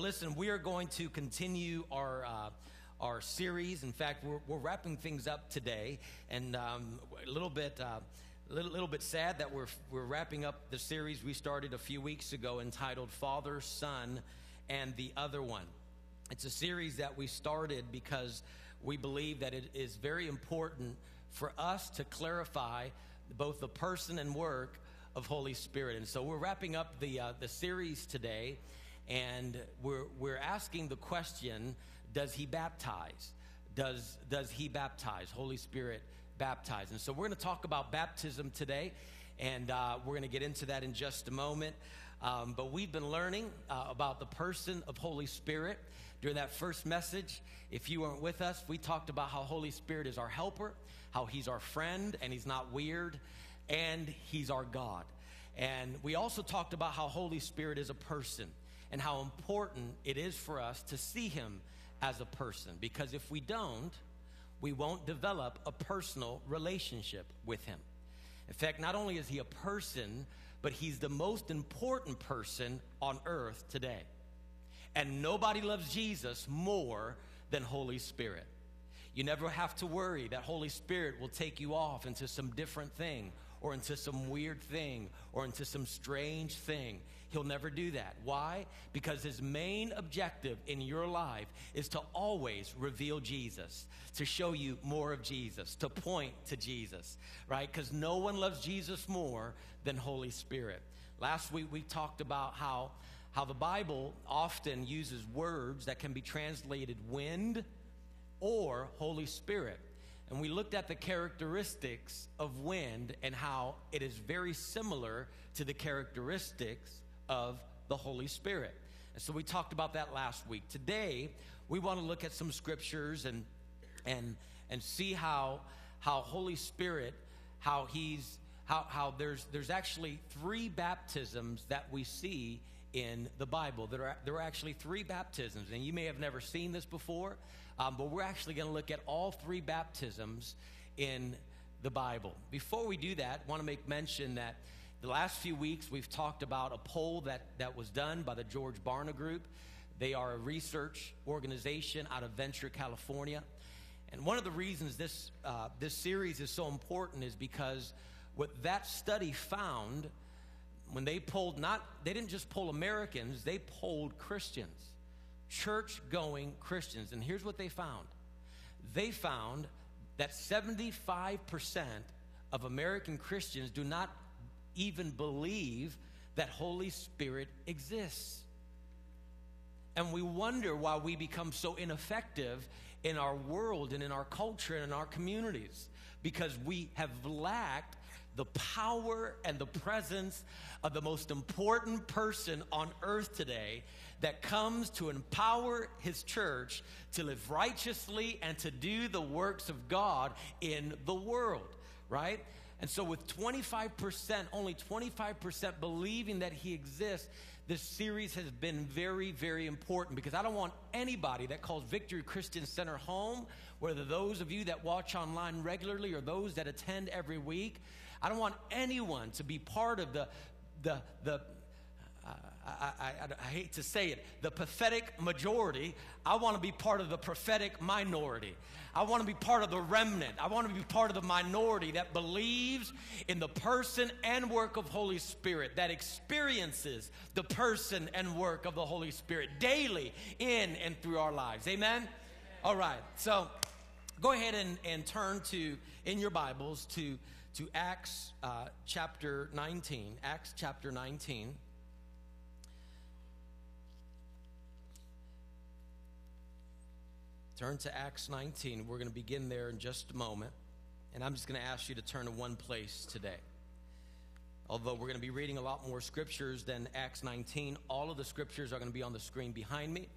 Listen, we are going to continue our. Uh, our series. In fact, we're, we're wrapping things up today, and um, a little bit, uh, little, little bit sad that we're we're wrapping up the series we started a few weeks ago, entitled "Father, Son, and the Other One." It's a series that we started because we believe that it is very important for us to clarify both the person and work of Holy Spirit. And so we're wrapping up the uh, the series today, and we're we're asking the question: Does He baptize? Does does He baptize? Holy Spirit baptize? And so we're going to talk about baptism today, and uh, we're going to get into that in just a moment. Um, but we've been learning uh, about the person of Holy Spirit during that first message. If you weren't with us, we talked about how Holy Spirit is our helper, how He's our friend, and He's not weird and He's our God. And we also talked about how Holy Spirit is a person and how important it is for us to see Him as a person. Because if we don't, we won't develop a personal relationship with Him. In fact, not only is He a person, but He's the most important person on earth today. And nobody loves Jesus more than Holy Spirit. You never have to worry that Holy Spirit will take you off into some different thing or into some weird thing or into some strange thing. He'll never do that. Why? Because his main objective in your life is to always reveal Jesus, to show you more of Jesus, to point to Jesus, right? Because no one loves Jesus more than Holy Spirit. Last week we talked about how, how the Bible often uses words that can be translated wind or Holy Spirit and we looked at the characteristics of wind and how it is very similar to the characteristics of the Holy Spirit. And so we talked about that last week. Today, we want to look at some scriptures and and and see how how Holy Spirit how he's how how there's there's actually three baptisms that we see in the Bible. There are there are actually three baptisms, and you may have never seen this before. Um, but we're actually going to look at all three baptisms in the Bible. Before we do that, I want to make mention that the last few weeks we've talked about a poll that, that was done by the George Barna Group. They are a research organization out of Ventura, California. And one of the reasons this, uh, this series is so important is because what that study found when they polled not, they didn't just poll Americans, they polled Christians church going Christians. And here's what they found they found that 75% of American Christians do not even believe that Holy Spirit exists. And we wonder why we become so ineffective in our world and in our culture and in our communities because we have lacked the power and the presence of the most important person on earth today that comes to empower his church to live righteously and to do the works of God in the world, right? And so, with 25%, only 25% believing that he exists, this series has been very, very important because I don't want anybody that calls Victory Christian Center home, whether those of you that watch online regularly or those that attend every week, I don't want anyone to be part of the, the, the, I, I, I, hate to say it, the pathetic majority. I want to be part of the prophetic minority. I want to be part of the remnant. I want to be part of the minority that believes in the person and work of Holy Spirit, that experiences the person and work of the Holy Spirit daily in and through our lives. Amen? All right. So go ahead and, and turn to, in your Bibles, to, to Acts uh, chapter 19. Acts chapter 19. Turn to Acts 19. We're going to begin there in just a moment. And I'm just going to ask you to turn to one place today. Although we're going to be reading a lot more scriptures than Acts 19, all of the scriptures are going to be on the screen behind me.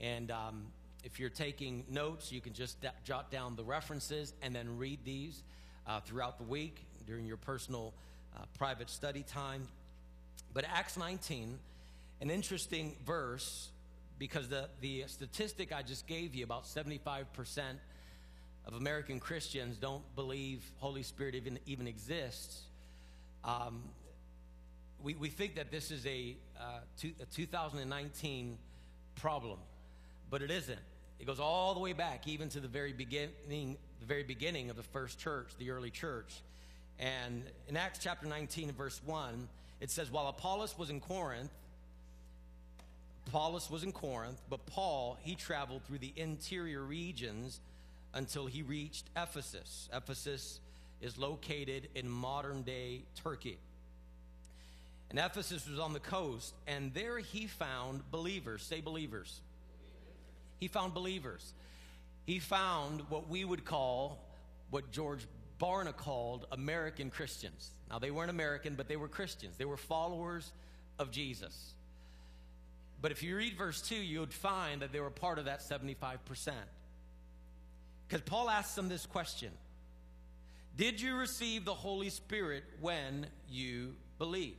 And um, if you're taking notes, you can just jot down the references and then read these uh, throughout the week during your personal uh, private study time. But Acts 19, an interesting verse because the, the statistic I just gave you about 75% of American Christians don't believe Holy Spirit even, even exists. Um, we, we think that this is a, uh, a 2019 problem, but it isn't. It goes all the way back, even to the very beginning, the very beginning of the first church, the early church. And in Acts chapter 19, verse 1, it says, While Apollos was in Corinth, Apollos was in Corinth, but Paul, he traveled through the interior regions until he reached Ephesus. Ephesus is located in modern day Turkey. And Ephesus was on the coast, and there he found believers. Say believers. He found believers. He found what we would call, what George Barna called American Christians. Now, they weren't American, but they were Christians. They were followers of Jesus. But if you read verse 2, you would find that they were part of that 75%. Because Paul asks them this question Did you receive the Holy Spirit when you believed?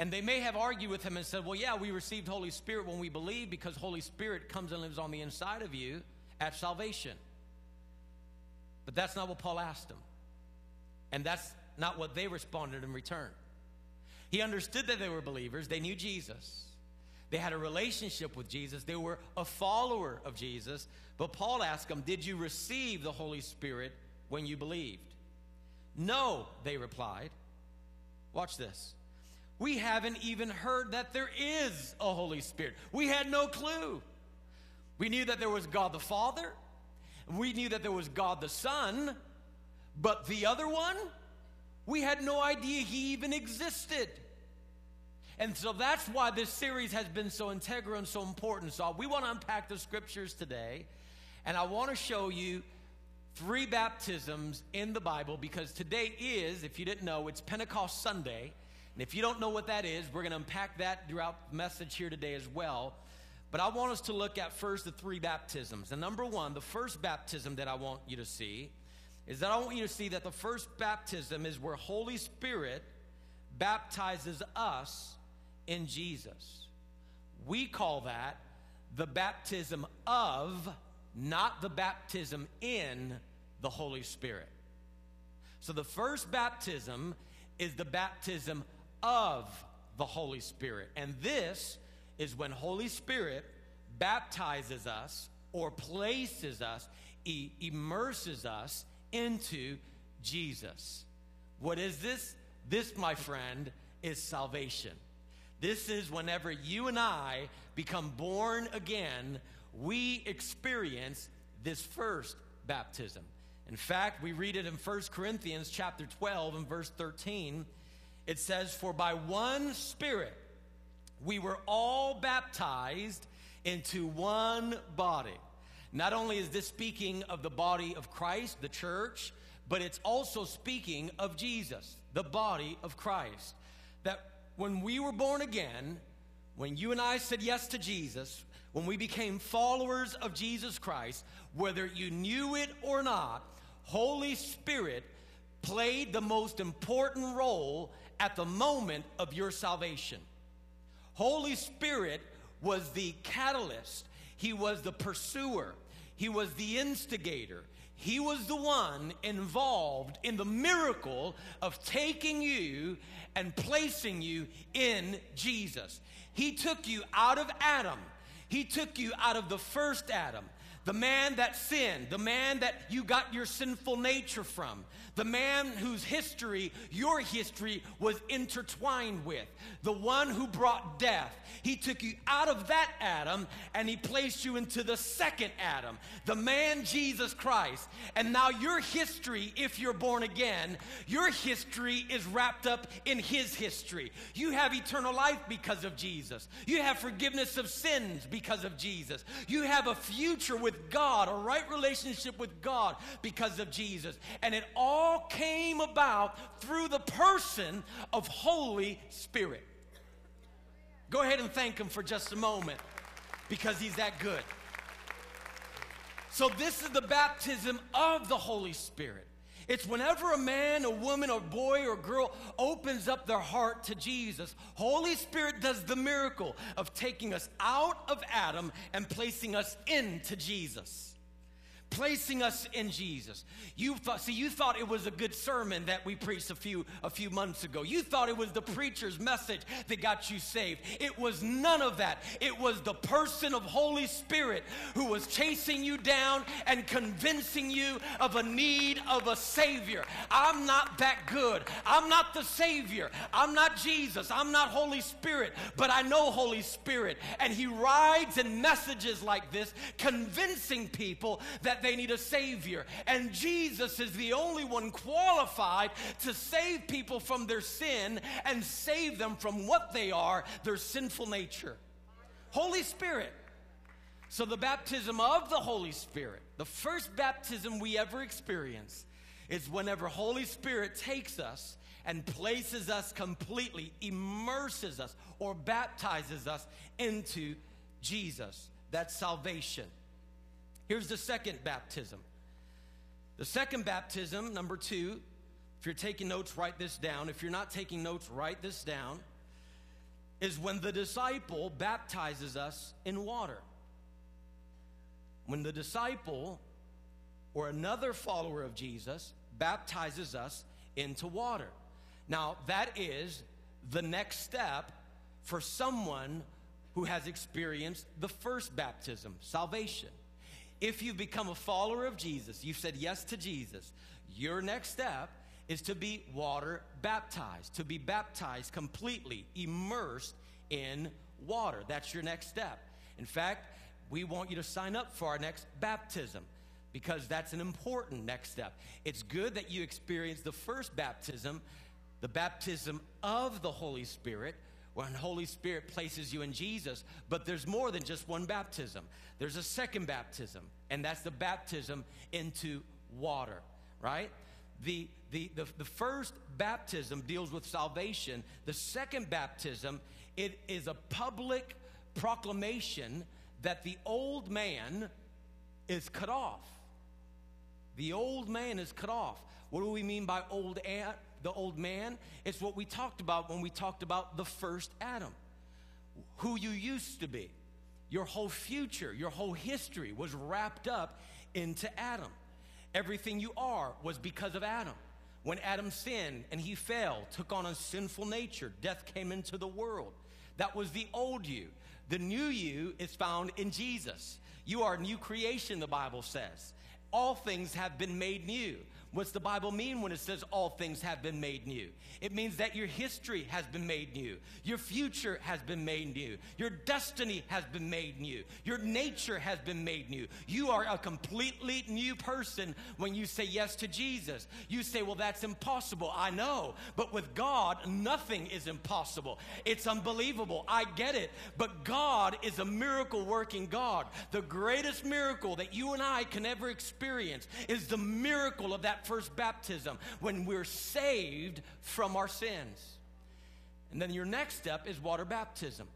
And they may have argued with him and said, Well, yeah, we received Holy Spirit when we believe because Holy Spirit comes and lives on the inside of you at salvation. But that's not what Paul asked them. And that's not what they responded in return. He understood that they were believers, they knew Jesus. They had a relationship with Jesus. They were a follower of Jesus. But Paul asked them, Did you receive the Holy Spirit when you believed? No, they replied. Watch this. We haven't even heard that there is a Holy Spirit. We had no clue. We knew that there was God the Father, we knew that there was God the Son, but the other one, we had no idea he even existed. And so that's why this series has been so integral and so important. So we want to unpack the scriptures today, and I want to show you three baptisms in the Bible because today is, if you didn't know, it's Pentecost Sunday. And if you don't know what that is, we're going to unpack that throughout the message here today as well. But I want us to look at first the three baptisms. And number one, the first baptism that I want you to see is that I want you to see that the first baptism is where Holy Spirit baptizes us in Jesus. We call that the baptism of, not the baptism in the Holy Spirit. So the first baptism is the baptism of the Holy Spirit. And this is when Holy Spirit baptizes us or places us, e- immerses us into Jesus. What is this? This, my friend, is salvation. This is whenever you and I become born again, we experience this first baptism. In fact, we read it in 1 Corinthians chapter 12 and verse 13. It says, For by one Spirit we were all baptized into one body not only is this speaking of the body of Christ, the church, but it's also speaking of Jesus, the body of Christ. That when we were born again, when you and I said yes to Jesus, when we became followers of Jesus Christ, whether you knew it or not, Holy Spirit played the most important role at the moment of your salvation. Holy Spirit was the catalyst he was the pursuer, He was the instigator. He was the one involved in the miracle of taking you and placing you in Jesus. He took you out of Adam. He took you out of the first Adam, the man that sinned, the man that you got your sinful nature from, the man whose history, your history, was intertwined with, the one who brought death. He took you out of that Adam and he placed you into the second Adam, the man Jesus Christ. And now your history, if you're born again, your history is wrapped up in his history. You have eternal life because of Jesus, you have forgiveness of sins because of Jesus, you have a future with God, a right relationship with God because of Jesus. And it all all came about through the person of Holy Spirit. Go ahead and thank him for just a moment because he's that good. So, this is the baptism of the Holy Spirit. It's whenever a man, a woman, or boy, or girl opens up their heart to Jesus, Holy Spirit does the miracle of taking us out of Adam and placing us into Jesus. Placing us in Jesus. You thought, see, you thought it was a good sermon that we preached a few a few months ago. You thought it was the preacher's message that got you saved. It was none of that. It was the person of Holy Spirit who was chasing you down and convincing you of a need of a savior. I'm not that good. I'm not the savior. I'm not Jesus. I'm not Holy Spirit, but I know Holy Spirit. And he rides in messages like this convincing people that they need a Savior. And Jesus is the only one qualified to save people from their sin and save them from what they are, their sinful nature. Holy Spirit. So, the baptism of the Holy Spirit, the first baptism we ever experience, is whenever Holy Spirit takes us and places us completely, immerses us, or baptizes us into Jesus. That's salvation. Here's the second baptism. The second baptism, number two, if you're taking notes, write this down. If you're not taking notes, write this down, is when the disciple baptizes us in water. When the disciple or another follower of Jesus baptizes us into water. Now, that is the next step for someone who has experienced the first baptism, salvation. If you've become a follower of Jesus, you've said yes to Jesus, your next step is to be water baptized, to be baptized completely, immersed in water. That's your next step. In fact, we want you to sign up for our next baptism because that's an important next step. It's good that you experience the first baptism, the baptism of the Holy Spirit, when Holy Spirit places you in Jesus, but there's more than just one baptism. There's a second baptism, and that's the baptism into water, right? The, the, the, the first baptism deals with salvation. The second baptism, it is a public proclamation that the old man is cut off. The old man is cut off. What do we mean by old the old man. It's what we talked about when we talked about the first Adam. Who you used to be. Your whole future, your whole history was wrapped up into Adam. Everything you are was because of Adam. When Adam sinned and he fell, took on a sinful nature, death came into the world. That was the old you. The new you is found in Jesus. You are a new creation, the Bible says. All things have been made new. What's the Bible mean when it says all things have been made new? It means that your history has been made new. Your future has been made new. Your destiny has been made new. Your nature has been made new. You are a completely new person when you say yes to Jesus. You say, well, that's impossible. I know. But with God, nothing is impossible. It's unbelievable. I get it. But God is a miracle working God. The greatest miracle that you and I can ever experience is the miracle of that first baptism when we're saved from our sins. And then your next step is water baptism.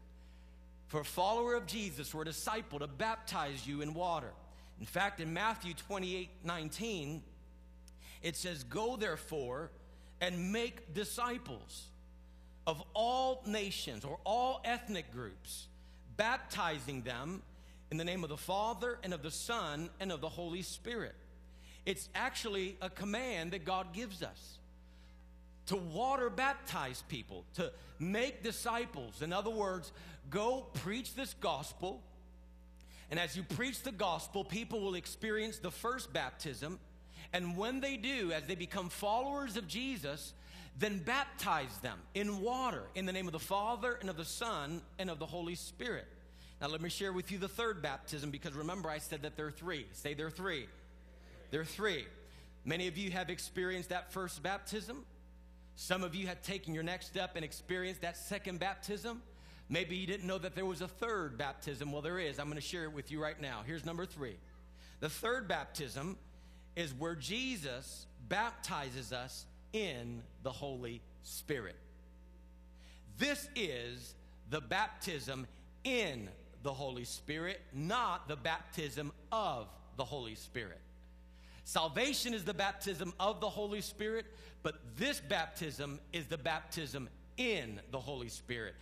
For a follower of Jesus or a disciple to baptize you in water. In fact, in Matthew 28 19, it says, Go therefore and make disciples of all nations or all ethnic groups, baptizing them in the name of the Father and of the Son and of the Holy Spirit it's actually a command that God gives us to water baptize people, to make disciples. In other words, go preach this gospel. And as you preach the gospel, people will experience the first baptism. And when they do, as they become followers of Jesus, then baptize them in water in the name of the Father and of the Son and of the Holy Spirit. Now, let me share with you the third baptism because remember, I said that there are three. Say there are three. There are three. Many of you have experienced that first baptism. Some of you have taken your next step and experienced that second baptism. Maybe you didn't know that there was a third baptism. Well, there is. I'm going to share it with you right now. Here's number three. The third baptism is where Jesus baptizes us in the Holy Spirit. This is the baptism in the Holy Spirit, not the baptism of the Holy Spirit. Salvation is the baptism of the Holy Spirit, but this baptism is the baptism in the Holy Spirit.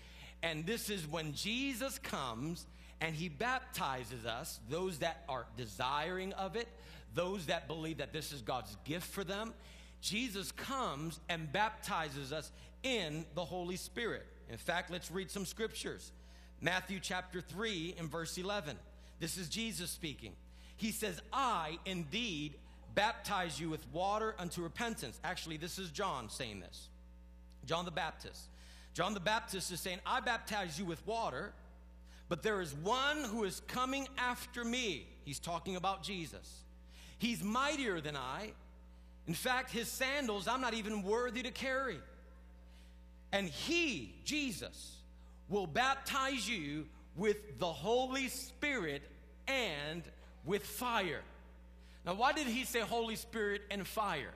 And this is when Jesus comes and he baptizes us, those that are desiring of it, those that believe that this is God's gift for them, Jesus comes and baptizes us in the Holy Spirit. In fact, let's read some scriptures. Matthew chapter 3 and verse 11. This is Jesus speaking. He says, I indeed baptize you with water unto repentance. Actually, this is John saying this. John the Baptist. John the Baptist is saying, I baptize you with water, but there is one who is coming after me. He's talking about Jesus. He's mightier than I. In fact, his sandals I'm not even worthy to carry. And he, Jesus, will baptize you with the Holy Spirit and with fire. Now, why did he say Holy Spirit and fire?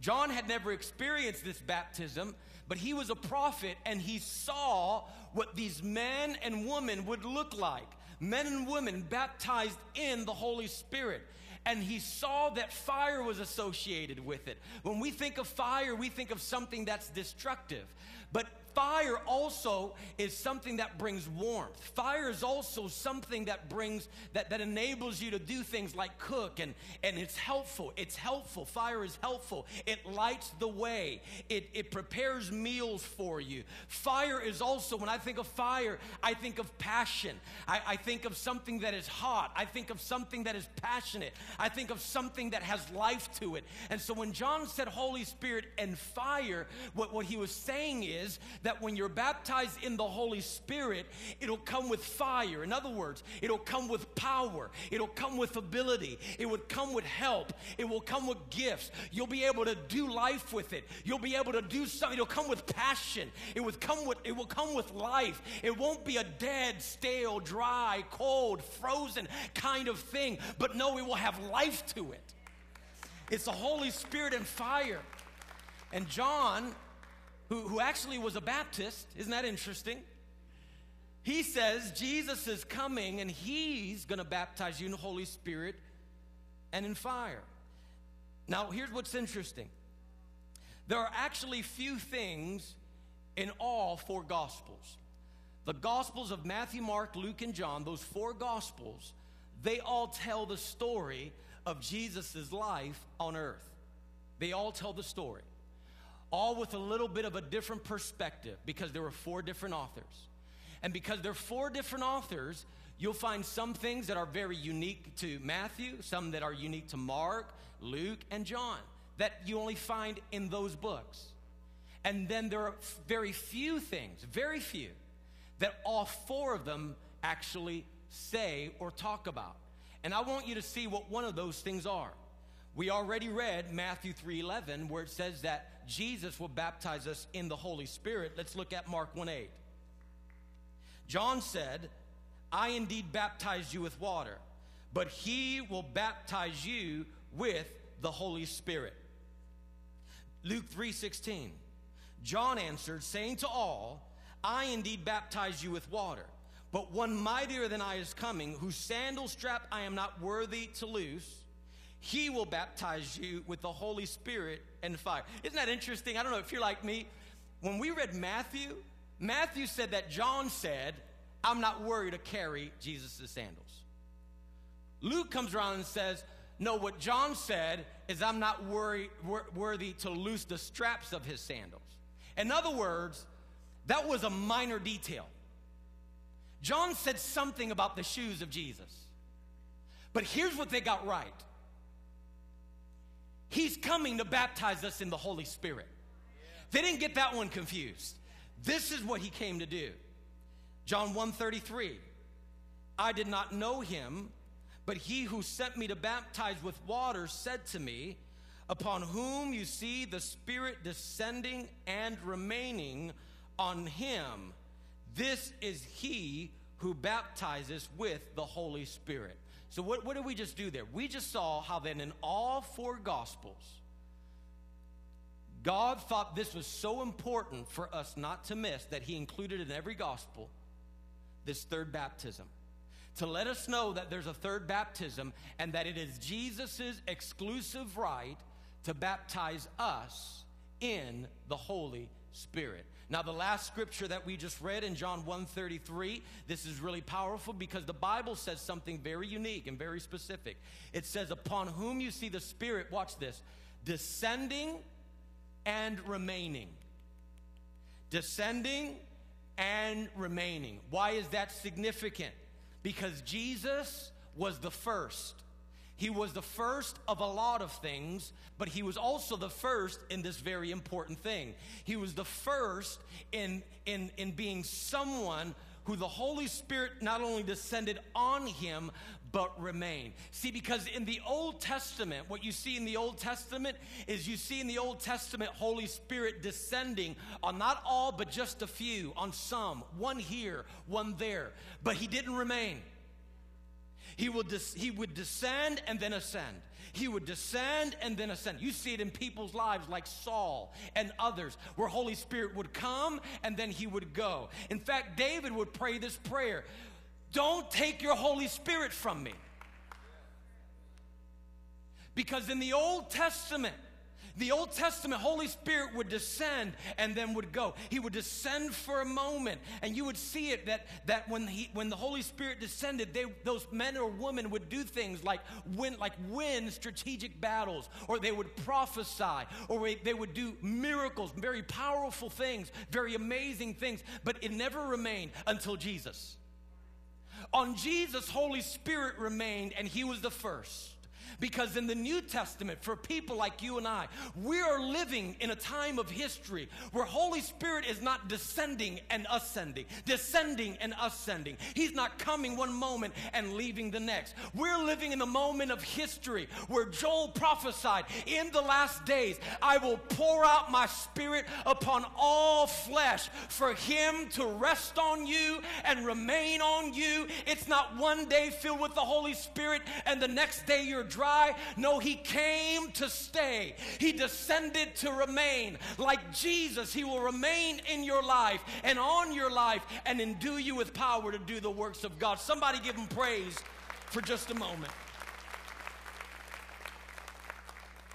John had never experienced this baptism, but he was a prophet and he saw what these men and women would look like men and women baptized in the Holy Spirit and he saw that fire was associated with it. When we think of fire, we think of something that's destructive. But Fire also is something that brings warmth. Fire is also something that brings, that, that enables you to do things like cook, and, and it's helpful. It's helpful. Fire is helpful. It lights the way, it, it prepares meals for you. Fire is also, when I think of fire, I think of passion. I, I think of something that is hot. I think of something that is passionate. I think of something that has life to it. And so when John said Holy Spirit and fire, what, what he was saying is that when you're baptized in the Holy Spirit, it'll come with fire. In other words, it'll come with power, it'll come with ability, it would come with help, it will come with gifts. You'll be able to do life with it. You'll be able to do something. It'll come with passion. It would come with it will come with life. It won't be a dead, stale, dry, cold, frozen kind of thing, but no, it will have life to it. It's the Holy Spirit and fire. And John who, who actually was a Baptist. Isn't that interesting? He says Jesus is coming and he's going to baptize you in the Holy Spirit and in fire. Now, here's what's interesting there are actually few things in all four Gospels. The Gospels of Matthew, Mark, Luke, and John, those four Gospels, they all tell the story of Jesus' life on earth. They all tell the story all with a little bit of a different perspective because there were four different authors. And because there are four different authors, you'll find some things that are very unique to Matthew, some that are unique to Mark, Luke, and John that you only find in those books. And then there are very few things, very few, that all four of them actually say or talk about. And I want you to see what one of those things are. We already read Matthew 3:11 where it says that Jesus will baptize us in the Holy Spirit. Let's look at Mark 1 8. John said, "I indeed baptize you with water, but he will baptize you with the Holy Spirit." Luke 3:16. John answered, saying to all, "I indeed baptize you with water, but one mightier than I is coming, whose sandal strap I am not worthy to loose." He will baptize you with the Holy Spirit and fire. Isn't that interesting? I don't know if you're like me. When we read Matthew, Matthew said that John said, I'm not worried to carry Jesus' sandals. Luke comes around and says, No, what John said is, I'm not worried, wor- worthy to loose the straps of his sandals. In other words, that was a minor detail. John said something about the shoes of Jesus. But here's what they got right He's coming to baptize us in the Holy Spirit. They didn't get that one confused. This is what he came to do. John 1:33. I did not know him, but he who sent me to baptize with water said to me, upon whom you see the Spirit descending and remaining on him, this is he who baptizes with the Holy Spirit. So, what, what did we just do there? We just saw how then in all four Gospels, God thought this was so important for us not to miss that He included in every Gospel this third baptism. To let us know that there's a third baptism and that it is Jesus' exclusive right to baptize us in the Holy Spirit. Now the last scripture that we just read in John 1:33, this is really powerful because the Bible says something very unique and very specific. It says upon whom you see the Spirit, watch this, descending and remaining. Descending and remaining. Why is that significant? Because Jesus was the first. He was the first of a lot of things, but he was also the first in this very important thing. He was the first in, in, in being someone who the Holy Spirit not only descended on him, but remained. See, because in the Old Testament, what you see in the Old Testament is you see in the Old Testament Holy Spirit descending on not all, but just a few, on some, one here, one there. But he didn't remain. He would, des- he would descend and then ascend. He would descend and then ascend. You see it in people's lives like Saul and others, where Holy Spirit would come and then he would go. In fact, David would pray this prayer Don't take your Holy Spirit from me. Because in the Old Testament, the Old Testament Holy Spirit would descend and then would go. He would descend for a moment, and you would see it that, that when, he, when the Holy Spirit descended, they, those men or women would do things like win, like win strategic battles, or they would prophesy, or they would do miracles, very powerful things, very amazing things, but it never remained until Jesus. On Jesus, Holy Spirit remained, and He was the first. Because in the New Testament, for people like you and I, we are living in a time of history where Holy Spirit is not descending and ascending, descending and ascending. He's not coming one moment and leaving the next. We're living in the moment of history where Joel prophesied, in the last days, I will pour out my spirit upon all flesh for him to rest on you and remain on you. It's not one day filled with the Holy Spirit and the next day you're dry no, he came to stay. He descended to remain. Like Jesus, he will remain in your life and on your life and endue you with power to do the works of God. Somebody give him praise for just a moment.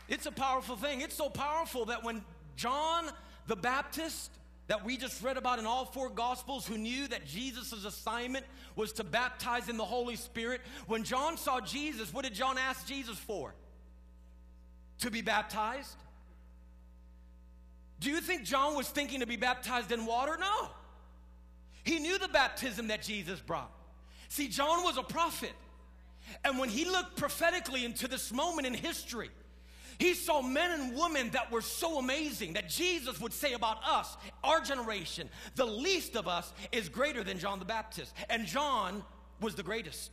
It's a powerful thing. It's so powerful that when John the Baptist that we just read about in all four gospels who knew that Jesus' assignment was to baptize in the Holy Spirit. When John saw Jesus, what did John ask Jesus for? To be baptized? Do you think John was thinking to be baptized in water? No. He knew the baptism that Jesus brought. See, John was a prophet. And when he looked prophetically into this moment in history, he saw men and women that were so amazing that Jesus would say about us, our generation, the least of us is greater than John the Baptist. And John was the greatest.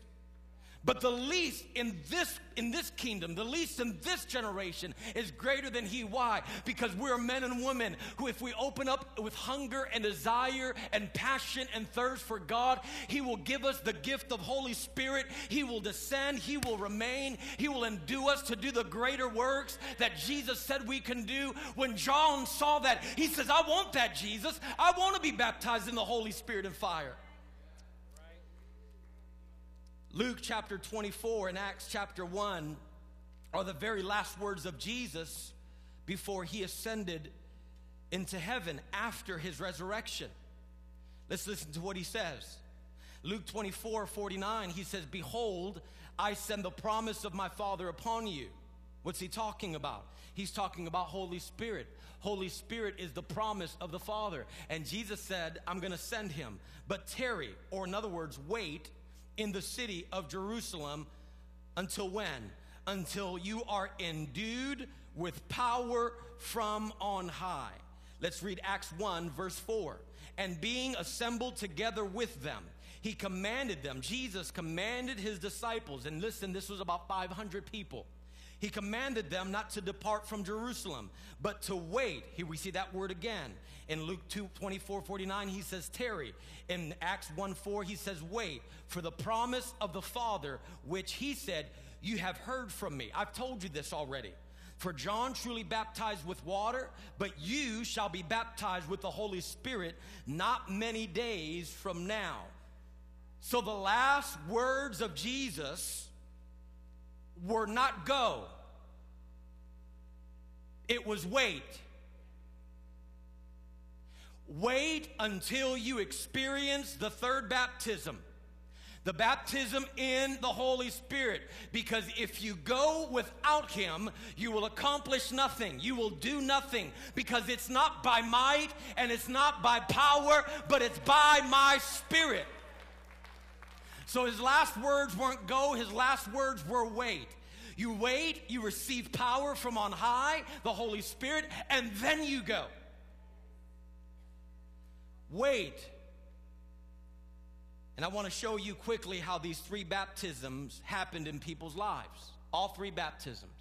But the least in this in this kingdom, the least in this generation is greater than he. Why? Because we're men and women who, if we open up with hunger and desire and passion and thirst for God, he will give us the gift of Holy Spirit. He will descend, he will remain, he will endue us to do the greater works that Jesus said we can do. When John saw that, he says, I want that, Jesus. I want to be baptized in the Holy Spirit and fire. Luke chapter 24 and Acts chapter 1 are the very last words of Jesus before he ascended into heaven after his resurrection. Let's listen to what he says. Luke 24 49, he says, Behold, I send the promise of my Father upon you. What's he talking about? He's talking about Holy Spirit. Holy Spirit is the promise of the Father. And Jesus said, I'm going to send him. But tarry, or in other words, wait in the city of Jerusalem until when? Until you are endued with power from on high. Let's read Acts 1, verse 4. And being assembled together with them, he commanded them, Jesus commanded his disciples, and listen, this was about 500 people. He commanded them not to depart from Jerusalem, but to wait. Here we see that word again. In Luke 2 24 49, he says, tarry. In Acts 1 4, he says, wait for the promise of the Father, which he said, You have heard from me. I've told you this already. For John truly baptized with water, but you shall be baptized with the Holy Spirit not many days from now. So the last words of Jesus were not go, it was wait. Wait until you experience the third baptism the baptism in the Holy Spirit. Because if you go without Him, you will accomplish nothing. You will do nothing. Because it's not by might and it's not by power, but it's by my Spirit. So his last words weren't go, his last words were wait. You wait, you receive power from on high, the Holy Spirit, and then you go. Wait and I want to show you quickly how these three baptisms happened in people's lives. All three baptisms.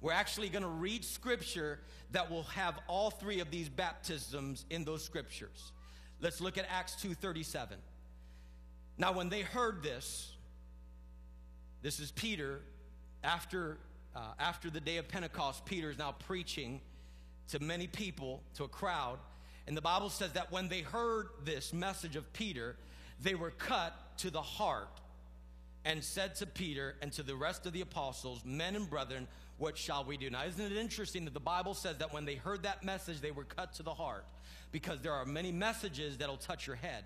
We're actually going to read scripture that will have all three of these baptisms in those scriptures. Let's look at Acts 2:37. Now when they heard this, this is Peter after uh, after the day of Pentecost, Peter is now preaching to many people, to a crowd, and the Bible says that when they heard this message of Peter, they were cut to the heart and said to Peter and to the rest of the apostles, Men and brethren, what shall we do? Now, isn't it interesting that the Bible says that when they heard that message, they were cut to the heart? Because there are many messages that'll touch your head.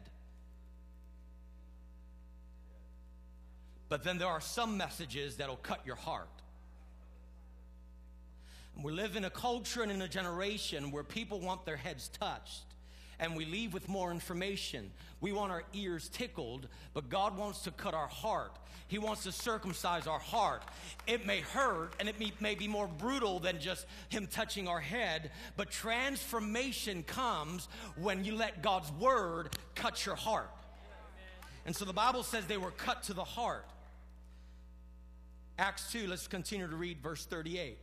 But then there are some messages that'll cut your heart. we live in a culture and in a generation where people want their heads touched and we leave with more information. We want our ears tickled, but God wants to cut our heart. He wants to circumcise our heart. It may hurt and it may, may be more brutal than just Him touching our head, but transformation comes when you let God's Word cut your heart. And so the Bible says they were cut to the heart. Acts 2, let's continue to read verse 38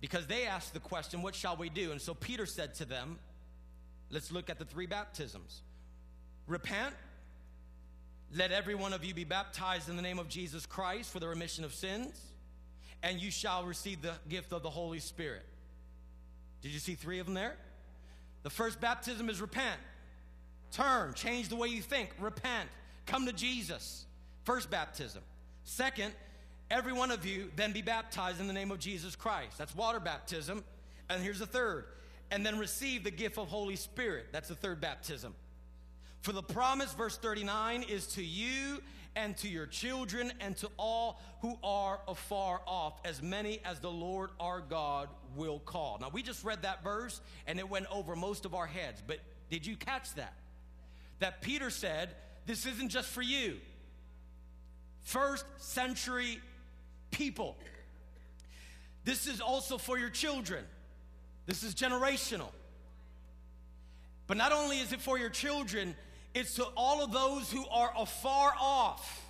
because they asked the question, What shall we do? And so Peter said to them, Let's look at the three baptisms. Repent, let every one of you be baptized in the name of Jesus Christ for the remission of sins, and you shall receive the gift of the Holy Spirit. Did you see three of them there? The first baptism is repent. Turn, change the way you think, repent, come to Jesus. First baptism. Second, every one of you then be baptized in the name of Jesus Christ. That's water baptism. And here's the third. And then receive the gift of Holy Spirit. That's the third baptism. For the promise, verse 39, is to you and to your children and to all who are afar off, as many as the Lord our God will call. Now, we just read that verse and it went over most of our heads, but did you catch that? That Peter said, This isn't just for you. First century people. This is also for your children. This is generational. But not only is it for your children, it's to all of those who are afar off.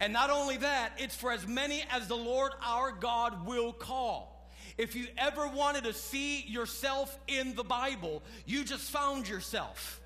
And not only that, it's for as many as the Lord our God will call. If you ever wanted to see yourself in the Bible, you just found yourself.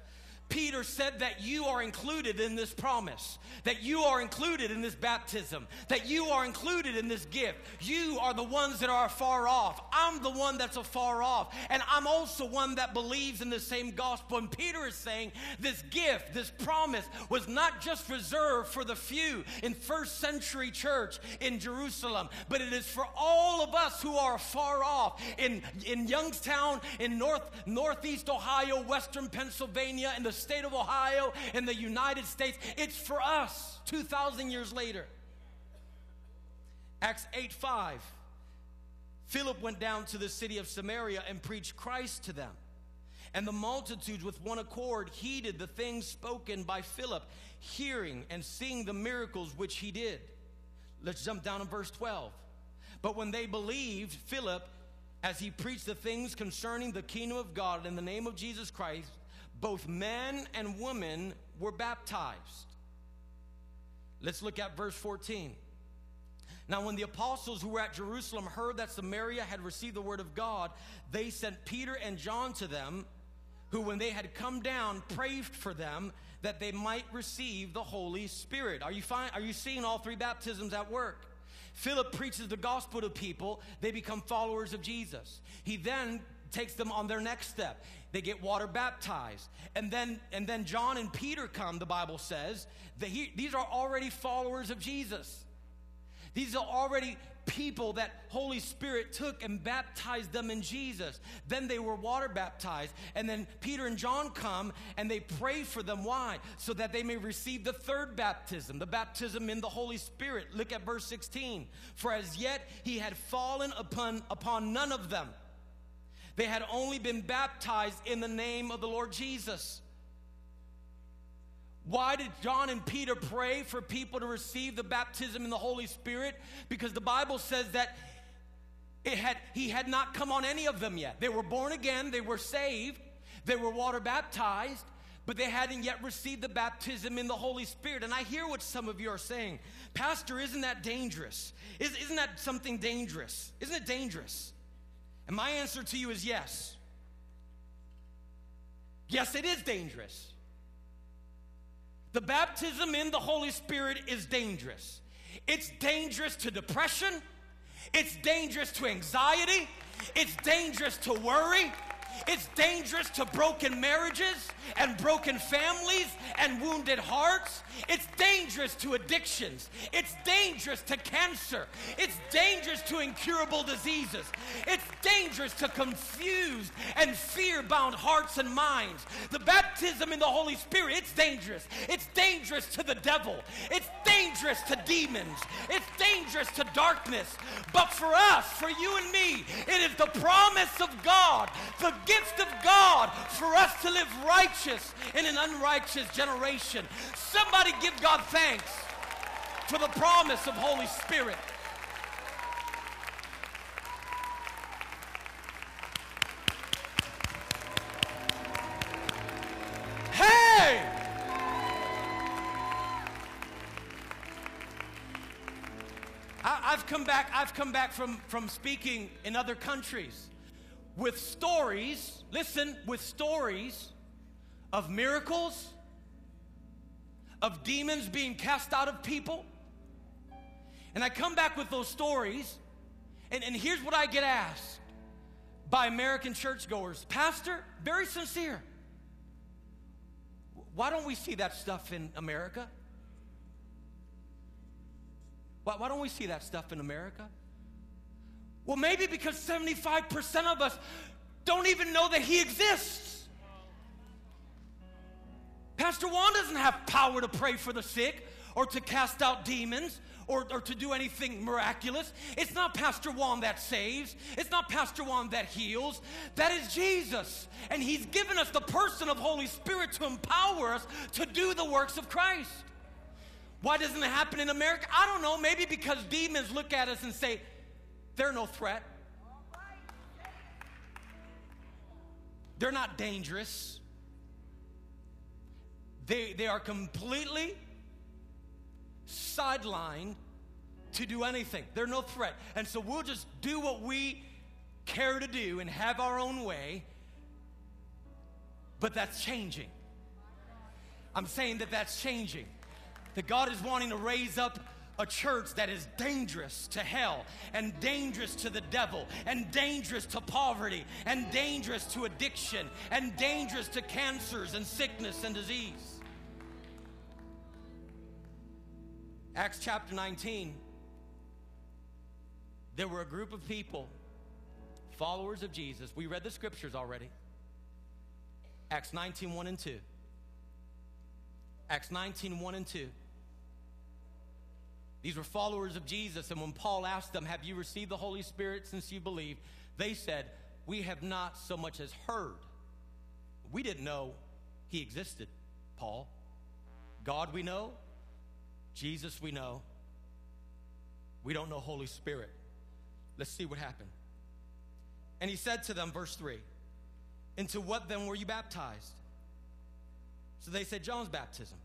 Peter said that you are included in this promise, that you are included in this baptism, that you are included in this gift. You are the ones that are far off. I'm the one that's afar off. And I'm also one that believes in the same gospel. And Peter is saying this gift, this promise, was not just reserved for the few in first century church in Jerusalem, but it is for all of us who are far off in, in Youngstown, in North, Northeast Ohio, Western Pennsylvania, in the state of Ohio, in the United States. It's for us 2,000 years later. Acts 8 5. Philip went down to the city of Samaria and preached Christ to them. And the multitudes with one accord heeded the things spoken by Philip, hearing and seeing the miracles which he did. Let's jump down to verse 12. But when they believed Philip, as he preached the things concerning the kingdom of God in the name of Jesus Christ, both men and women were baptized. Let's look at verse 14. Now, when the apostles who were at Jerusalem heard that Samaria had received the word of God, they sent Peter and John to them, who, when they had come down, prayed for them that they might receive the Holy Spirit. Are you, fine? Are you seeing all three baptisms at work? Philip preaches the gospel to people, they become followers of Jesus. He then takes them on their next step. They get water baptized. And then and then John and Peter come, the Bible says, that he, these are already followers of Jesus. These are already people that Holy Spirit took and baptized them in Jesus. Then they were water baptized. And then Peter and John come and they pray for them. Why? So that they may receive the third baptism, the baptism in the Holy Spirit. Look at verse 16. For as yet he had fallen upon, upon none of them. They had only been baptized in the name of the Lord Jesus. Why did John and Peter pray for people to receive the baptism in the Holy Spirit? Because the Bible says that it had, he had not come on any of them yet. They were born again, they were saved, they were water baptized, but they hadn't yet received the baptism in the Holy Spirit. And I hear what some of you are saying. Pastor, isn't that dangerous? Is, isn't that something dangerous? Isn't it dangerous? And my answer to you is yes. Yes, it is dangerous. The baptism in the Holy Spirit is dangerous. It's dangerous to depression. It's dangerous to anxiety. It's dangerous to worry. It's dangerous to broken marriages and broken families and wounded hearts. It's dangerous to addictions. It's dangerous to cancer. It's dangerous to incurable diseases. It's dangerous to confused and fear bound hearts and minds. The baptism in the Holy Spirit, it's dangerous. It's dangerous to the devil. It's dangerous to demons. It's dangerous to darkness. But for us, for you and me, it is the promise of God, the gift of God for us to live righteous in an unrighteous generation. Somebody give God thanks for the promise of Holy Spirit. Hey! I, have come back, I've come back from, from speaking in other countries with stories, listen, with stories of miracles, of demons being cast out of people. And I come back with those stories, and, and here's what I get asked by American churchgoers Pastor, very sincere. Why don't we see that stuff in America? Why, why don't we see that stuff in America? Well, maybe because 75% of us don't even know that He exists. Pastor Juan doesn't have power to pray for the sick or to cast out demons or, or to do anything miraculous. It's not Pastor Juan that saves, it's not Pastor Juan that heals. That is Jesus. And He's given us the person of Holy Spirit to empower us to do the works of Christ. Why doesn't it happen in America? I don't know. Maybe because demons look at us and say, they're no threat. They're not dangerous. They, they are completely sidelined to do anything. They're no threat. And so we'll just do what we care to do and have our own way. But that's changing. I'm saying that that's changing. That God is wanting to raise up a church that is dangerous to hell and dangerous to the devil and dangerous to poverty and dangerous to addiction and dangerous to cancers and sickness and disease. Acts chapter 19, there were a group of people, followers of Jesus. We read the scriptures already. Acts 19, 1 and 2. Acts 19, 1 and 2. These were followers of Jesus, and when Paul asked them, Have you received the Holy Spirit since you believe? They said, We have not so much as heard. We didn't know he existed, Paul. God we know, Jesus we know. We don't know Holy Spirit. Let's see what happened. And he said to them, verse 3 Into what then were you baptized? So they said, John's baptism.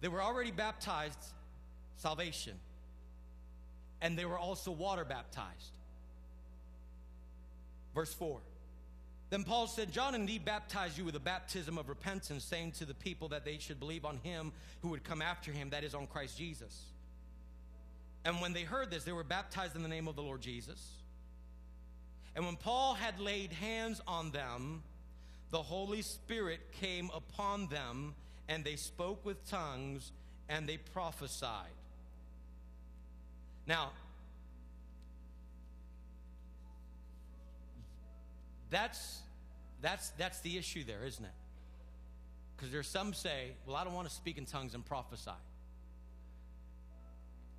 They were already baptized salvation. And they were also water baptized. Verse 4. Then Paul said, John indeed baptized you with a baptism of repentance, saying to the people that they should believe on him who would come after him, that is, on Christ Jesus. And when they heard this, they were baptized in the name of the Lord Jesus. And when Paul had laid hands on them, the Holy Spirit came upon them, and they spoke with tongues, and they prophesied. Now, that's that's that's the issue there, isn't it? Because there's some say, well, I don't want to speak in tongues and prophesy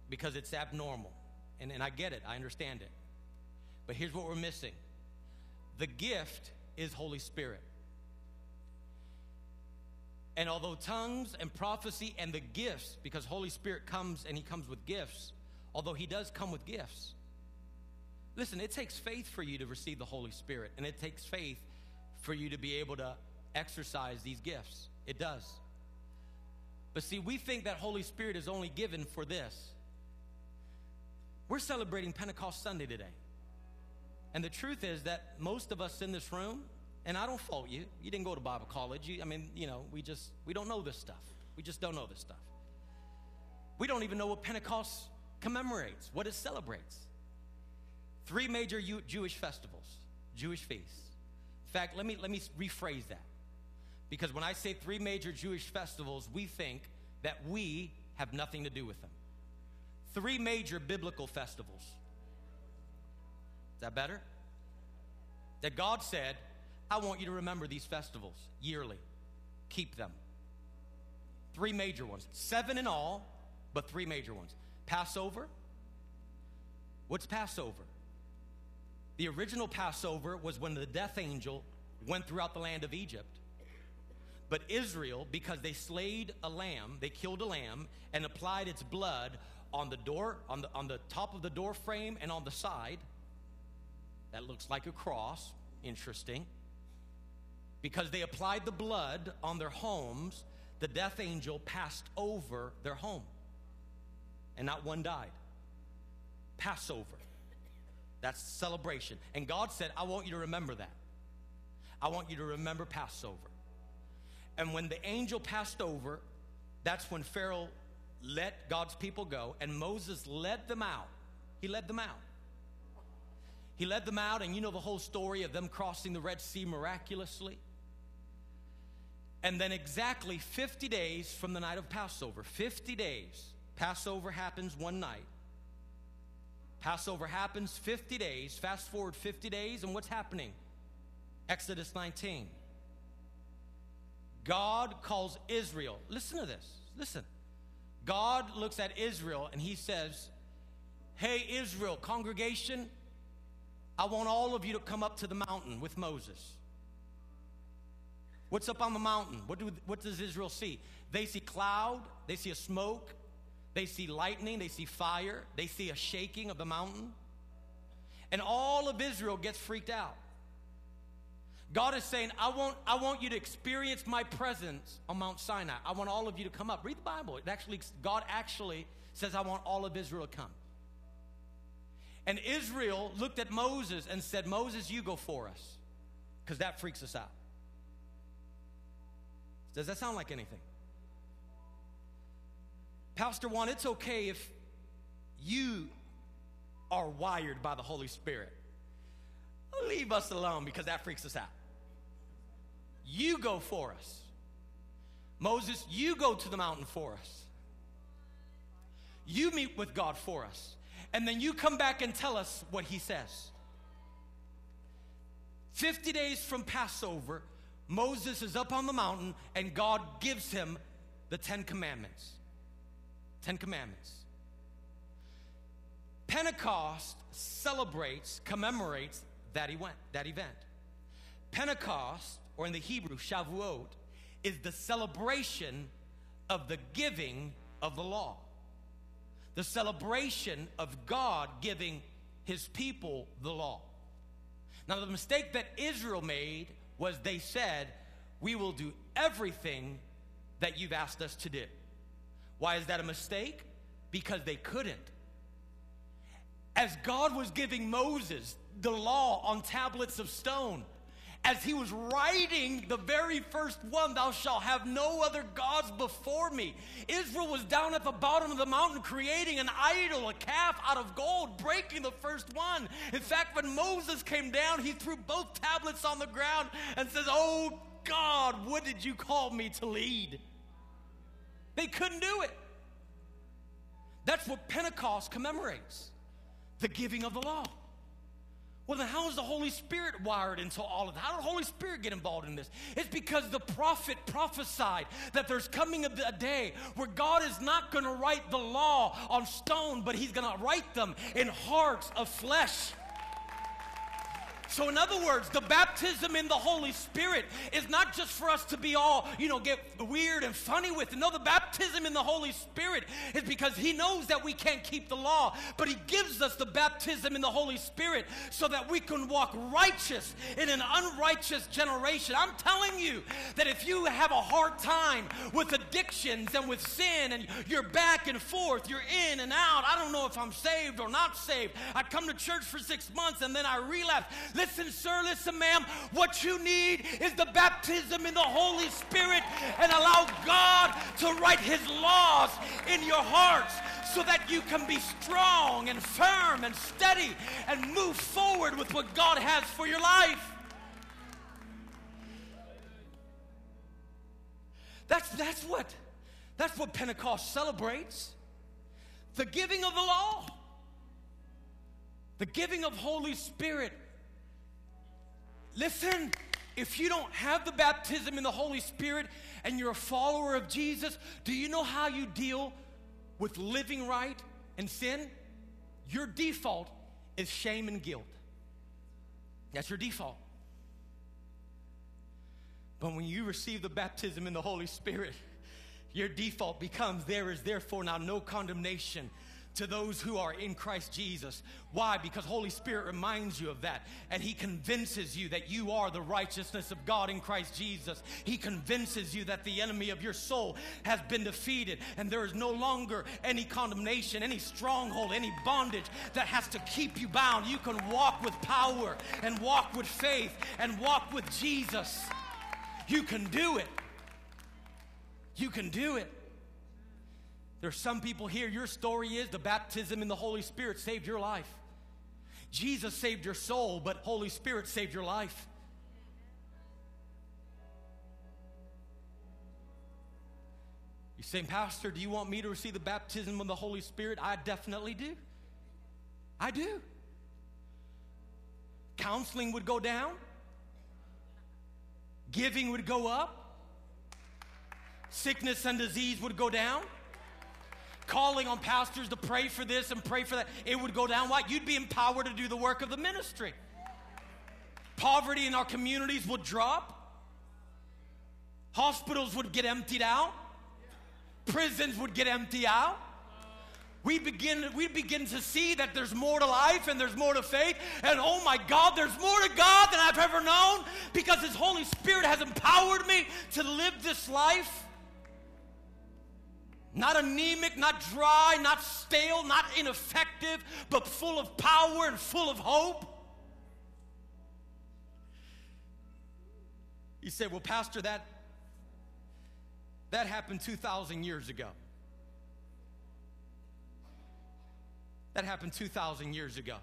because it's abnormal. And, and I get it, I understand it. But here's what we're missing the gift is Holy Spirit. And although tongues and prophecy and the gifts, because Holy Spirit comes and He comes with gifts, although He does come with gifts, listen, it takes faith for you to receive the Holy Spirit, and it takes faith for you to be able to exercise these gifts. It does. But see, we think that Holy Spirit is only given for this. We're celebrating Pentecost Sunday today. And the truth is that most of us in this room, and I don't fault you, you didn't go to Bible college. You, I mean, you know, we just, we don't know this stuff. We just don't know this stuff. We don't even know what Pentecost commemorates, what it celebrates. Three major U- Jewish festivals, Jewish feasts. In fact, let me, let me rephrase that. Because when I say three major Jewish festivals, we think that we have nothing to do with them. Three major biblical festivals. Is that better? That God said, I want you to remember these festivals yearly. Keep them. Three major ones. Seven in all, but three major ones. Passover. What's Passover? The original Passover was when the death angel went throughout the land of Egypt. But Israel, because they slayed a lamb, they killed a lamb and applied its blood on the door, on the, on the top of the door frame and on the side. That looks like a cross. Interesting. Because they applied the blood on their homes, the death angel passed over their home. And not one died. Passover. That's celebration. And God said, I want you to remember that. I want you to remember Passover. And when the angel passed over, that's when Pharaoh let God's people go, and Moses led them out. He led them out. He led them out, and you know the whole story of them crossing the Red Sea miraculously. And then, exactly 50 days from the night of Passover, 50 days, Passover happens one night. Passover happens 50 days. Fast forward 50 days, and what's happening? Exodus 19. God calls Israel. Listen to this. Listen. God looks at Israel and he says, Hey, Israel, congregation, I want all of you to come up to the mountain with Moses. What's up on the mountain? What, do, what does Israel see? They see cloud, they see a smoke, they see lightning, they see fire, they see a shaking of the mountain. And all of Israel gets freaked out. God is saying, I want, I want you to experience my presence on Mount Sinai. I want all of you to come up. Read the Bible. It actually, God actually says, I want all of Israel to come. And Israel looked at Moses and said, Moses, you go for us, because that freaks us out. Does that sound like anything? Pastor Juan, it's okay if you are wired by the Holy Spirit. Leave us alone because that freaks us out. You go for us. Moses, you go to the mountain for us. You meet with God for us. And then you come back and tell us what he says. 50 days from Passover, Moses is up on the mountain and God gives him the Ten Commandments. Ten Commandments. Pentecost celebrates, commemorates that event. That event. Pentecost or in the Hebrew, Shavuot, is the celebration of the giving of the law. The celebration of God giving his people the law. Now, the mistake that Israel made was they said, We will do everything that you've asked us to do. Why is that a mistake? Because they couldn't. As God was giving Moses the law on tablets of stone, as he was writing the very first one, Thou shalt have no other gods before me. Israel was down at the bottom of the mountain creating an idol, a calf out of gold, breaking the first one. In fact, when Moses came down, he threw both tablets on the ground and says, Oh God, what did you call me to lead? They couldn't do it. That's what Pentecost commemorates the giving of the law. Well, then, how is the Holy Spirit wired into all of that? How did the Holy Spirit get involved in this? It's because the prophet prophesied that there's coming a, day where God is not going to write the law on stone, but He's going to write them in hearts of flesh. So, in other words, the baptism in the Holy Spirit is not just for us to be all, you know, get weird and funny with. No, the baptism in the Holy Spirit is because He knows that we can't keep the law, but He gives us the baptism in the Holy Spirit so that we can walk righteous in an unrighteous generation. I'm telling you that if you have a hard time with addictions and with sin and you're back and forth, you're in and out, I don't know if I'm saved or not saved. I come to church for six months and then I relapse. Listen, sir, listen, ma'am. What you need is the baptism in the Holy Spirit and allow God to write His laws in your hearts so that you can be strong and firm and steady and move forward with what God has for your life. That's, that's what that's what Pentecost celebrates. The giving of the law. The giving of Holy Spirit Listen, if you don't have the baptism in the Holy Spirit and you're a follower of Jesus, do you know how you deal with living right and sin? Your default is shame and guilt. That's your default. But when you receive the baptism in the Holy Spirit, your default becomes there is therefore now no condemnation to those who are in Christ Jesus. Why? Because Holy Spirit reminds you of that and he convinces you that you are the righteousness of God in Christ Jesus. He convinces you that the enemy of your soul has been defeated and there is no longer any condemnation, any stronghold, any bondage that has to keep you bound. You can walk with power and walk with faith and walk with Jesus. You can do it. You can do it. There's some people here, your story is the baptism in the Holy Spirit saved your life. Jesus saved your soul, but Holy Spirit saved your life. You say, Pastor, do you want me to receive the baptism of the Holy Spirit? I definitely do. I do. Counseling would go down, giving would go up, sickness and disease would go down calling on pastors to pray for this and pray for that, it would go down. Why? You'd be empowered to do the work of the ministry. Poverty in our communities would drop. Hospitals would get emptied out. Prisons would get emptied out. We begin, we begin to see that there's more to life and there's more to faith. And oh my God, there's more to God than I've ever known because His Holy Spirit has empowered me to live this life. Not anemic, not dry, not stale, not ineffective, but full of power and full of hope. You say, well, Pastor, that, that happened 2,000 years ago. That happened 2,000 years ago.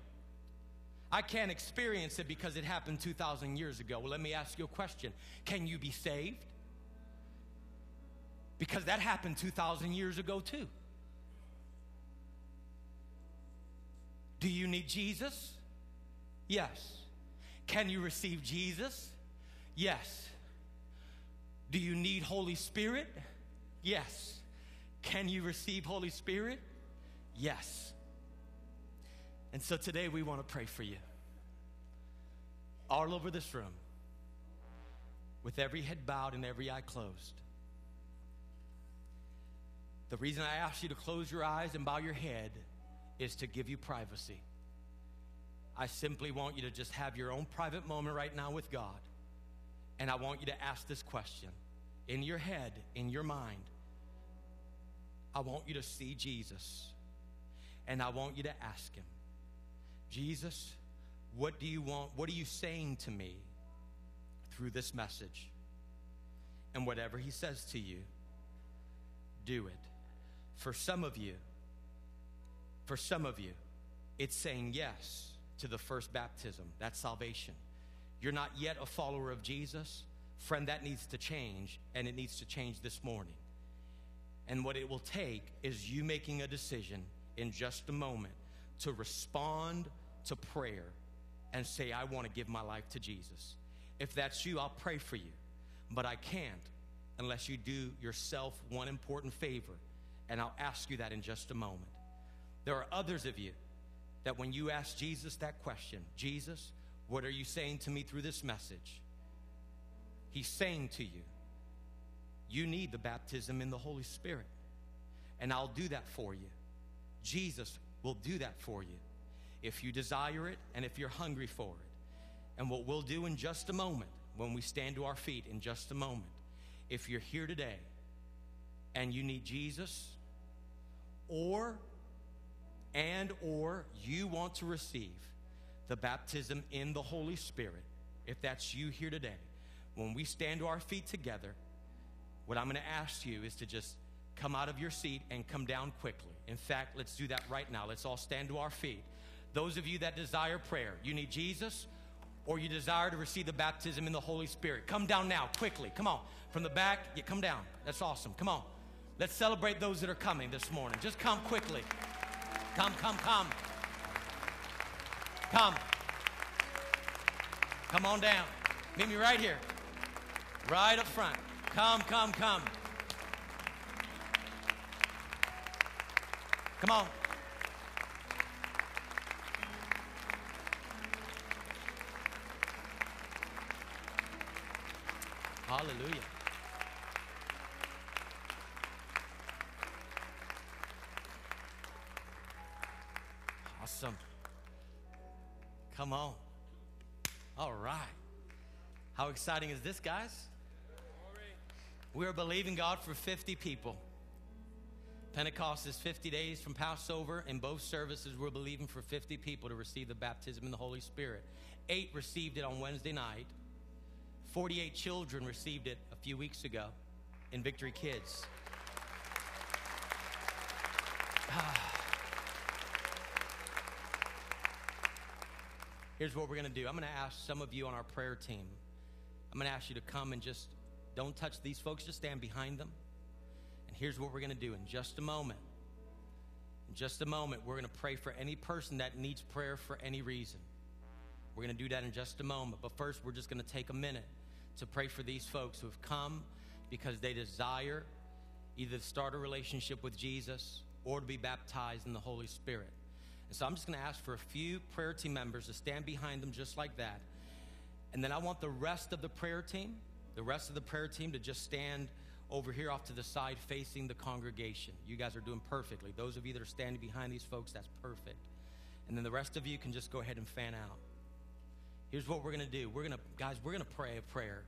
I can't experience it because it happened 2,000 years ago. Well, let me ask you a question Can you be saved? Because that happened 2,000 years ago, too. Do you need Jesus? Yes. Can you receive Jesus? Yes. Do you need Holy Spirit? Yes. Can you receive Holy Spirit? Yes. And so today we want to pray for you. All over this room, with every head bowed and every eye closed. The reason I ask you to close your eyes and bow your head is to give you privacy. I simply want you to just have your own private moment right now with God. And I want you to ask this question in your head, in your mind. I want you to see Jesus. And I want you to ask him, Jesus, what do you want? What are you saying to me through this message? And whatever he says to you, do it. For some of you, for some of you, it's saying yes to the first baptism. That's salvation. You're not yet a follower of Jesus. Friend, that needs to change, and it needs to change this morning. And what it will take is you making a decision in just a moment to respond to prayer and say, I want to give my life to Jesus. If that's you, I'll pray for you. But I can't unless you do yourself one important favor. And I'll ask you that in just a moment. There are others of you that when you ask Jesus that question, Jesus, what are you saying to me through this message? He's saying to you, you need the baptism in the Holy Spirit. And I'll do that for you. Jesus will do that for you if you desire it and if you're hungry for it. And what we'll do in just a moment, when we stand to our feet in just a moment, if you're here today and you need Jesus, or and or you want to receive the baptism in the Holy Spirit, if that's you here today, when we stand to our feet together, what I'm going to ask you is to just come out of your seat and come down quickly. In fact, let's do that right now. Let's all stand to our feet. Those of you that desire prayer, you need Jesus or you desire to receive the baptism in the Holy Spirit, come down now quickly. Come on. From the back, you come down. That's awesome. Come on. Let's celebrate those that are coming this morning. Just come quickly. Come, come, come. Come. Come on down. Meet me right here. Right up front. Come, come, come. Come on. Hallelujah. Come on. All right. How exciting is this, guys? We're believing God for 50 people. Pentecost is 50 days from Passover. In both services, we're believing for 50 people to receive the baptism in the Holy Spirit. Eight received it on Wednesday night. 48 children received it a few weeks ago in Victory Kids. Ah. Here's what we're going to do. I'm going to ask some of you on our prayer team. I'm going to ask you to come and just don't touch these folks, just stand behind them. And here's what we're going to do in just a moment. In just a moment, we're going to pray for any person that needs prayer for any reason. We're going to do that in just a moment. But first, we're just going to take a minute to pray for these folks who have come because they desire either to start a relationship with Jesus or to be baptized in the Holy Spirit. And so I'm just going to ask for a few prayer team members to stand behind them just like that. And then I want the rest of the prayer team, the rest of the prayer team to just stand over here off to the side facing the congregation. You guys are doing perfectly. Those of you that are standing behind these folks, that's perfect. And then the rest of you can just go ahead and fan out. Here's what we're going to do. We're going to guys, we're going to pray a prayer.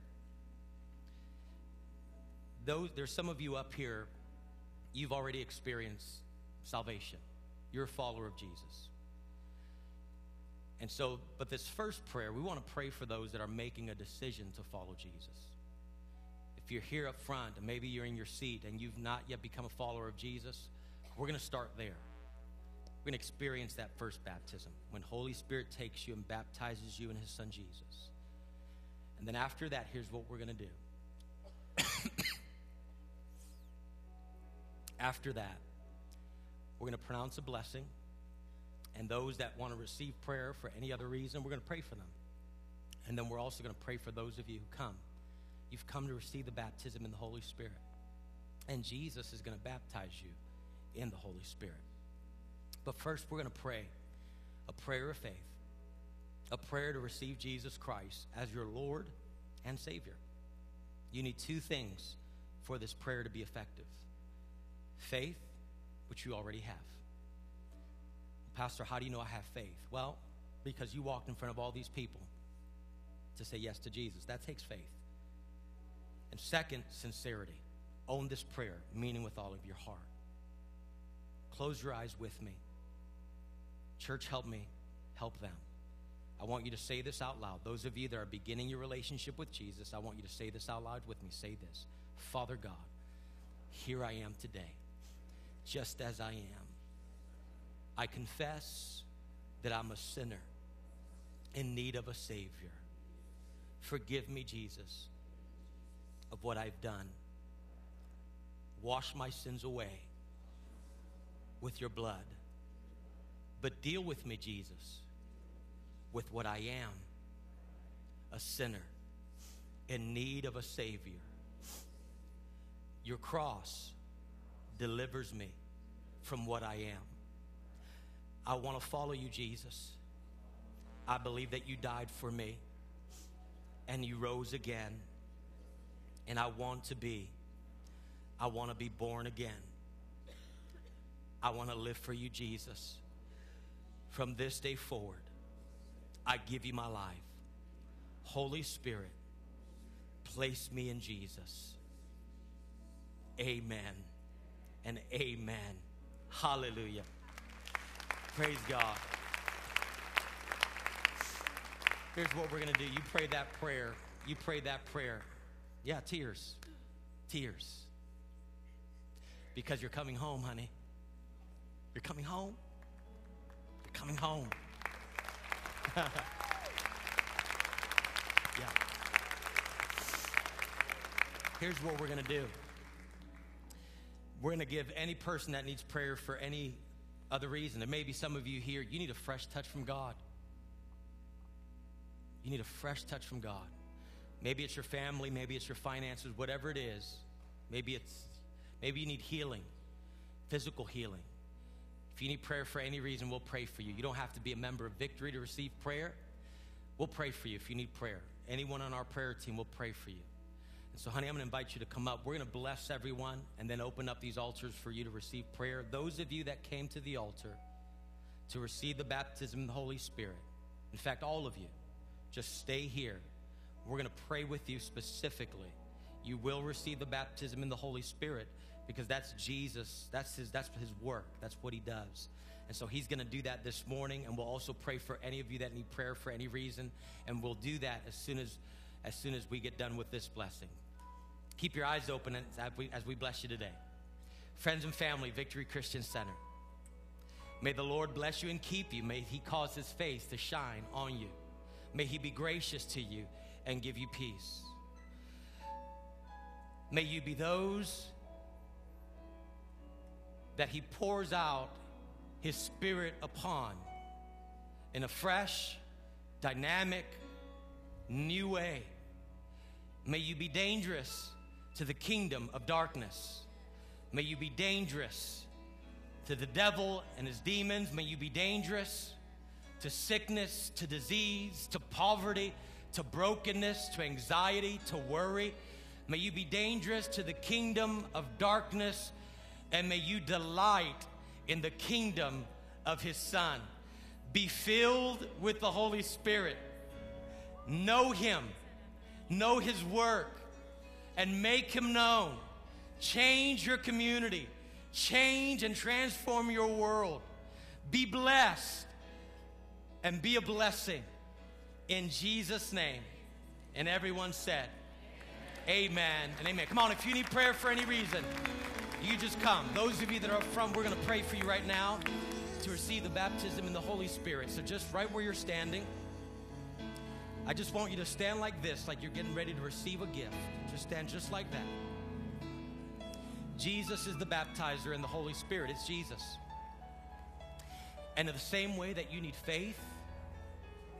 Those there's some of you up here you've already experienced salvation. You're a follower of Jesus. And so, but this first prayer, we want to pray for those that are making a decision to follow Jesus. If you're here up front and maybe you're in your seat and you've not yet become a follower of Jesus, we're going to start there. We're going to experience that first baptism when Holy Spirit takes you and baptizes you in his son Jesus. And then after that, here's what we're going to do. after that, we're going to pronounce a blessing. And those that want to receive prayer for any other reason, we're going to pray for them. And then we're also going to pray for those of you who come. You've come to receive the baptism in the Holy Spirit. And Jesus is going to baptize you in the Holy Spirit. But first, we're going to pray a prayer of faith, a prayer to receive Jesus Christ as your Lord and Savior. You need two things for this prayer to be effective faith which you already have. Pastor, how do you know I have faith? Well, because you walked in front of all these people to say yes to Jesus. That takes faith. And second, sincerity. Own this prayer, meaning with all of your heart. Close your eyes with me. Church, help me, help them. I want you to say this out loud. Those of you that are beginning your relationship with Jesus, I want you to say this out loud with me. Say this Father God, here I am today just as I am. I confess that I'm a sinner in need of a Savior. Forgive me, Jesus, of what I've done. Wash my sins away with your blood. But deal with me, Jesus, with what I am a sinner in need of a Savior. Your cross delivers me from what I am. I want to follow you, Jesus. I believe that you died for me and you rose again. And I want to be, I want to be born again. I want to live for you, Jesus. From this day forward, I give you my life. Holy Spirit, place me in Jesus. Amen and amen. Hallelujah. Praise God. Here's what we're going to do. You pray that prayer. You pray that prayer. Yeah, tears. Tears. Because you're coming home, honey. You're coming home. You're coming home. yeah. Here's what we're going to do. We're going to give any person that needs prayer for any other reason. There may be some of you here, you need a fresh touch from God. You need a fresh touch from God. Maybe it's your family, maybe it's your finances, whatever it is. Maybe it's maybe you need healing, physical healing. If you need prayer for any reason, we'll pray for you. You don't have to be a member of Victory to receive prayer. We'll pray for you if you need prayer. Anyone on our prayer team will pray for you. So, honey, I'm going to invite you to come up. We're going to bless everyone and then open up these altars for you to receive prayer. Those of you that came to the altar to receive the baptism of the Holy Spirit, in fact, all of you, just stay here. We're going to pray with you specifically. You will receive the baptism in the Holy Spirit because that's Jesus. That's his that's his work. That's what he does. And so he's going to do that this morning and we'll also pray for any of you that need prayer for any reason and we'll do that as soon as as soon as we get done with this blessing. Keep your eyes open as we, as we bless you today. Friends and family, Victory Christian Center. May the Lord bless you and keep you. May he cause his face to shine on you. May he be gracious to you and give you peace. May you be those that he pours out his spirit upon in a fresh, dynamic, new way. May you be dangerous to the kingdom of darkness. May you be dangerous to the devil and his demons. May you be dangerous to sickness, to disease, to poverty, to brokenness, to anxiety, to worry. May you be dangerous to the kingdom of darkness, and may you delight in the kingdom of his Son. Be filled with the Holy Spirit. Know him, know his work, and make him known. Change your community, change and transform your world. Be blessed and be a blessing in Jesus' name. And everyone said, Amen and amen. Come on, if you need prayer for any reason, you just come. Those of you that are up front, we're going to pray for you right now to receive the baptism in the Holy Spirit. So just right where you're standing, I just want you to stand like this, like you're getting ready to receive a gift. Just stand just like that. Jesus is the baptizer and the Holy Spirit. It's Jesus. And in the same way that you need faith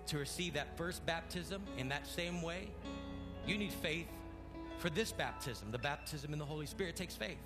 to receive that first baptism, in that same way, you need faith for this baptism, the baptism in the Holy Spirit. Takes faith.